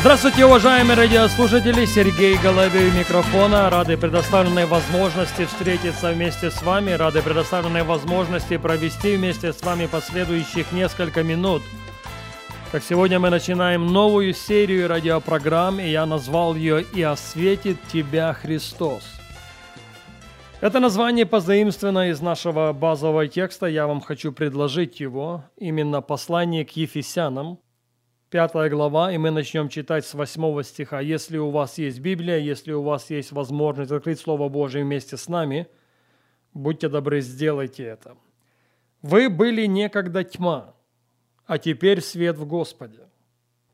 Здравствуйте, уважаемые радиослушатели! Сергей Головей микрофона. Рады предоставленной возможности встретиться вместе с вами. Рады предоставленной возможности провести вместе с вами последующих несколько минут. Как сегодня мы начинаем новую серию радиопрограмм, и я назвал ее «И осветит тебя Христос». Это название позаимствовано из нашего базового текста. Я вам хочу предложить его, именно послание к Ефесянам – Пятая глава, и мы начнем читать с восьмого стиха. Если у вас есть Библия, если у вас есть возможность открыть Слово Божие вместе с нами, будьте добры, сделайте это. Вы были некогда тьма, а теперь свет в Господе.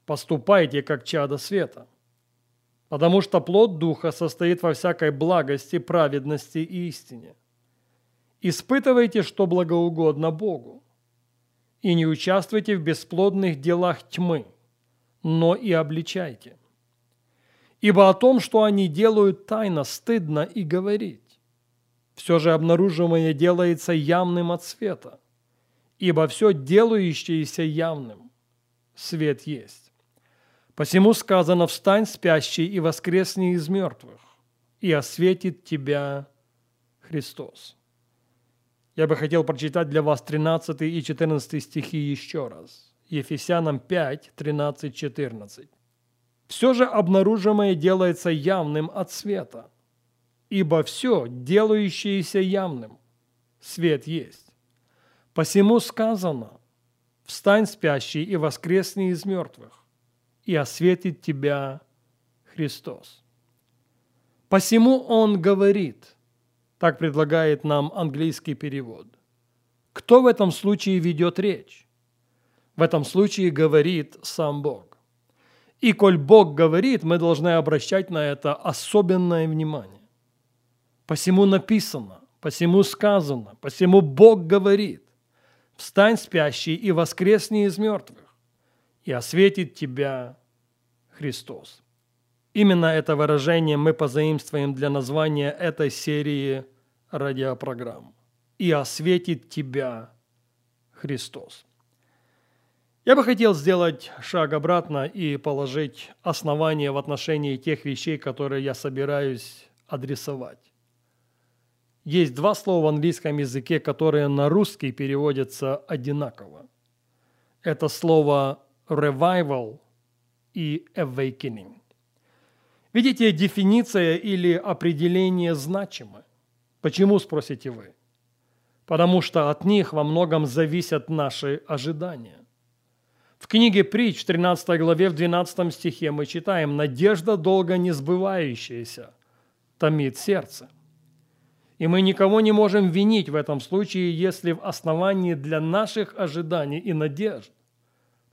Поступайте, как чадо света. Потому что плод Духа состоит во всякой благости, праведности и истине. Испытывайте, что благоугодно Богу и не участвуйте в бесплодных делах тьмы, но и обличайте. Ибо о том, что они делают тайно, стыдно и говорить. Все же обнаруживаемое делается явным от света, ибо все делающееся явным свет есть. Посему сказано «Встань, спящий, и воскресни из мертвых, и осветит тебя Христос». Я бы хотел прочитать для вас 13 и 14 стихи еще раз. Ефесянам 5, 13, 14. «Все же обнаружимое делается явным от света, ибо все, делающееся явным, свет есть. Посему сказано, «Встань, спящий, и воскресни из мертвых, и осветит тебя Христос». Посему Он говорит – так предлагает нам английский перевод. Кто в этом случае ведет речь? В этом случае говорит сам Бог. И коль Бог говорит, мы должны обращать на это особенное внимание. Посему написано, посему сказано, посему Бог говорит, «Встань, спящий, и воскресни из мертвых, и осветит тебя Христос». Именно это выражение мы позаимствуем для названия этой серии радиопрограмм. «И осветит тебя Христос». Я бы хотел сделать шаг обратно и положить основание в отношении тех вещей, которые я собираюсь адресовать. Есть два слова в английском языке, которые на русский переводятся одинаково. Это слово revival и awakening. Видите, дефиниция или определение значимы. Почему, спросите вы? Потому что от них во многом зависят наши ожидания. В книге Притч, 13 главе, в 12 стихе мы читаем «Надежда долго не сбывающаяся томит сердце». И мы никого не можем винить в этом случае, если в основании для наших ожиданий и надежд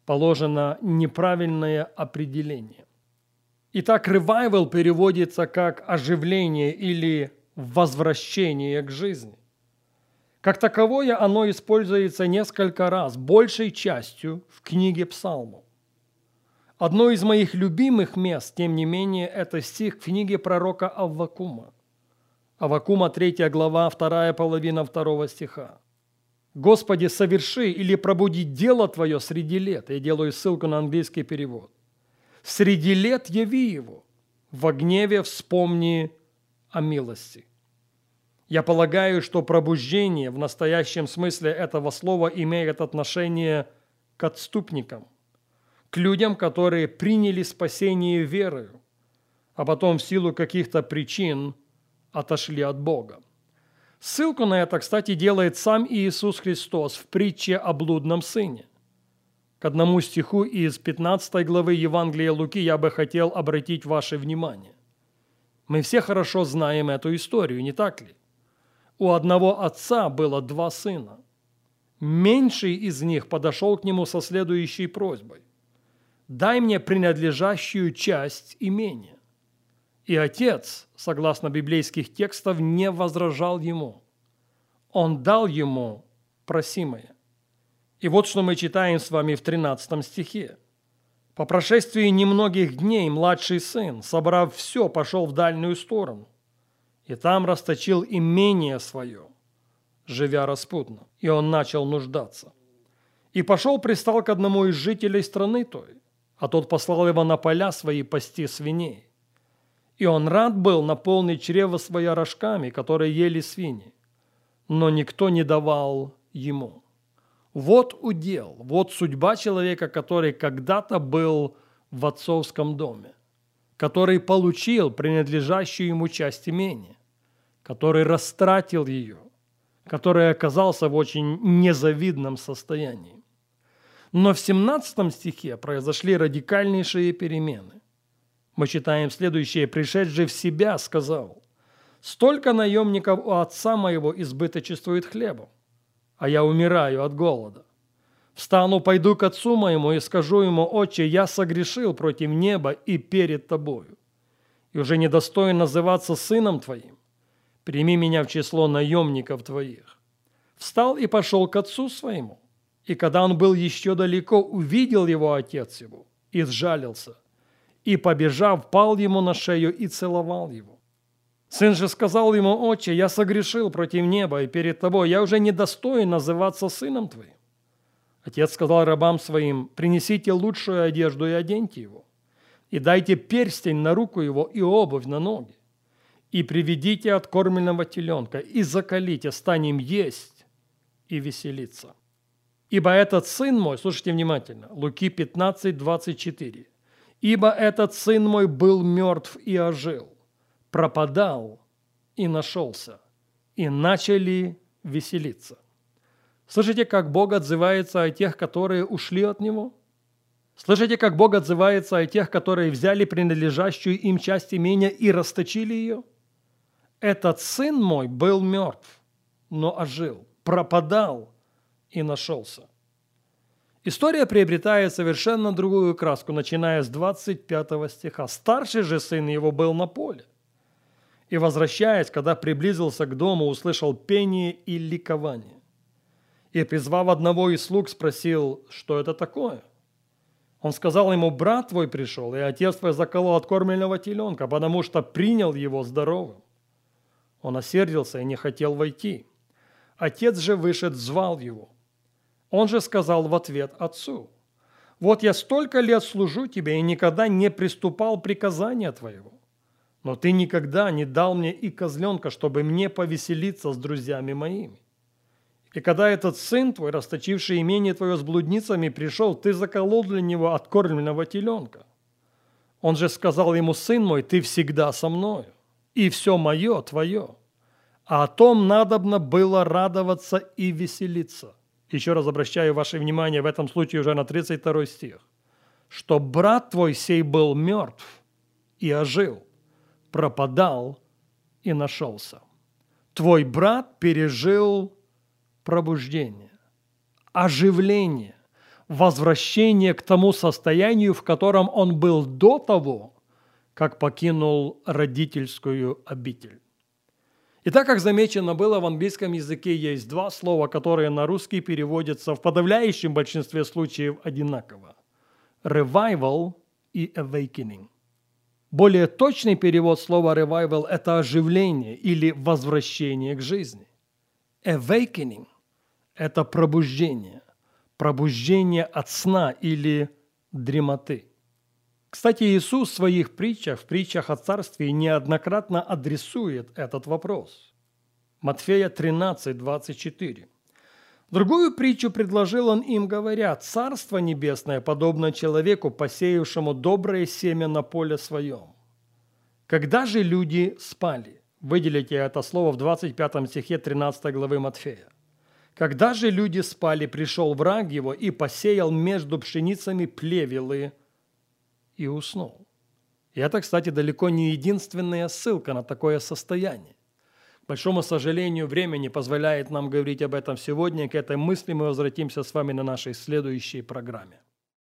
положено неправильное определение. Итак, revival переводится как оживление или возвращение к жизни. Как таковое оно используется несколько раз, большей частью в книге Псалмов. Одно из моих любимых мест, тем не менее, это стих в книге пророка Аввакума. Аввакума 3 глава, 2 половина 2 стиха. «Господи, соверши или пробуди дело Твое среди лет». Я делаю ссылку на английский перевод. «Среди лет яви его, во гневе вспомни о милости. Я полагаю, что пробуждение в настоящем смысле этого слова имеет отношение к отступникам, к людям, которые приняли спасение верою, а потом в силу каких-то причин отошли от Бога. Ссылку на это, кстати, делает сам Иисус Христос в притче о блудном сыне. К одному стиху из 15 главы Евангелия Луки я бы хотел обратить ваше внимание. Мы все хорошо знаем эту историю, не так ли? У одного отца было два сына. Меньший из них подошел к нему со следующей просьбой. «Дай мне принадлежащую часть имения». И отец, согласно библейских текстов, не возражал ему. Он дал ему просимое. И вот что мы читаем с вами в 13 стихе. По прошествии немногих дней младший сын, собрав все, пошел в дальнюю сторону, и там расточил имение свое, живя распутно, и он начал нуждаться. И пошел пристал к одному из жителей страны той, а тот послал его на поля свои пасти свиней. И он рад был наполнить чрево своя рожками, которые ели свиньи, но никто не давал ему. Вот удел, вот судьба человека, который когда-то был в отцовском доме, который получил принадлежащую ему часть имения, который растратил ее, который оказался в очень незавидном состоянии. Но в 17 стихе произошли радикальнейшие перемены. Мы читаем следующее. «Пришедший в себя сказал, столько наемников у отца моего избыточествует хлебом, а я умираю от голода. Встану, пойду к отцу моему и скажу ему, отче, я согрешил против неба и перед тобою, и уже недостоин называться сыном твоим. Прими меня в число наемников твоих. Встал и пошел к отцу своему, и когда он был еще далеко, увидел его отец его и сжалился, и, побежав, пал ему на шею и целовал его. Сын же сказал ему, отче, я согрешил против неба и перед тобой, я уже недостоин называться сыном твоим. Отец сказал рабам своим, принесите лучшую одежду и оденьте его, и дайте перстень на руку его и обувь на ноги, и приведите откормленного теленка, и закалите, станем есть и веселиться. Ибо этот сын мой, слушайте внимательно, Луки 15, 24, ибо этот сын мой был мертв и ожил, пропадал и нашелся, и начали веселиться. Слышите, как Бог отзывается о тех, которые ушли от Него? Слышите, как Бог отзывается о тех, которые взяли принадлежащую им часть имения и расточили ее? Этот сын мой был мертв, но ожил, пропадал и нашелся. История приобретает совершенно другую краску, начиная с 25 стиха. Старший же сын его был на поле. И, возвращаясь, когда приблизился к дому, услышал пение и ликование. И, призвав одного из слуг, спросил, что это такое. Он сказал ему, брат твой пришел, и отец твой заколол откормленного теленка, потому что принял его здоровым. Он осердился и не хотел войти. Отец же вышед, звал его. Он же сказал в ответ отцу, «Вот я столько лет служу тебе и никогда не приступал приказания твоего. Но ты никогда не дал мне и козленка, чтобы мне повеселиться с друзьями моими. И когда этот сын твой, расточивший имение твое с блудницами, пришел, ты заколол для него откормленного теленка. Он же сказал ему, сын мой, ты всегда со мною, и все мое твое. А о том надобно было радоваться и веселиться. Еще раз обращаю ваше внимание в этом случае уже на 32 стих. Что брат твой сей был мертв и ожил – пропадал и нашелся. Твой брат пережил пробуждение, оживление, возвращение к тому состоянию, в котором он был до того, как покинул родительскую обитель. И так как замечено было, в английском языке есть два слова, которые на русский переводятся в подавляющем большинстве случаев одинаково. Revival и awakening. Более точный перевод слова revival – это оживление или возвращение к жизни. Awakening – это пробуждение, пробуждение от сна или дремоты. Кстати, Иисус в своих притчах, в притчах о царстве неоднократно адресует этот вопрос. Матфея 13, 24. Другую притчу предложил он им, говоря, «Царство небесное подобно человеку, посеявшему доброе семя на поле своем. Когда же люди спали?» Выделите это слово в 25 стихе 13 главы Матфея. «Когда же люди спали, пришел враг его и посеял между пшеницами плевелы и уснул». И это, кстати, далеко не единственная ссылка на такое состояние большому сожалению, время не позволяет нам говорить об этом сегодня. К этой мысли мы возвратимся с вами на нашей следующей программе.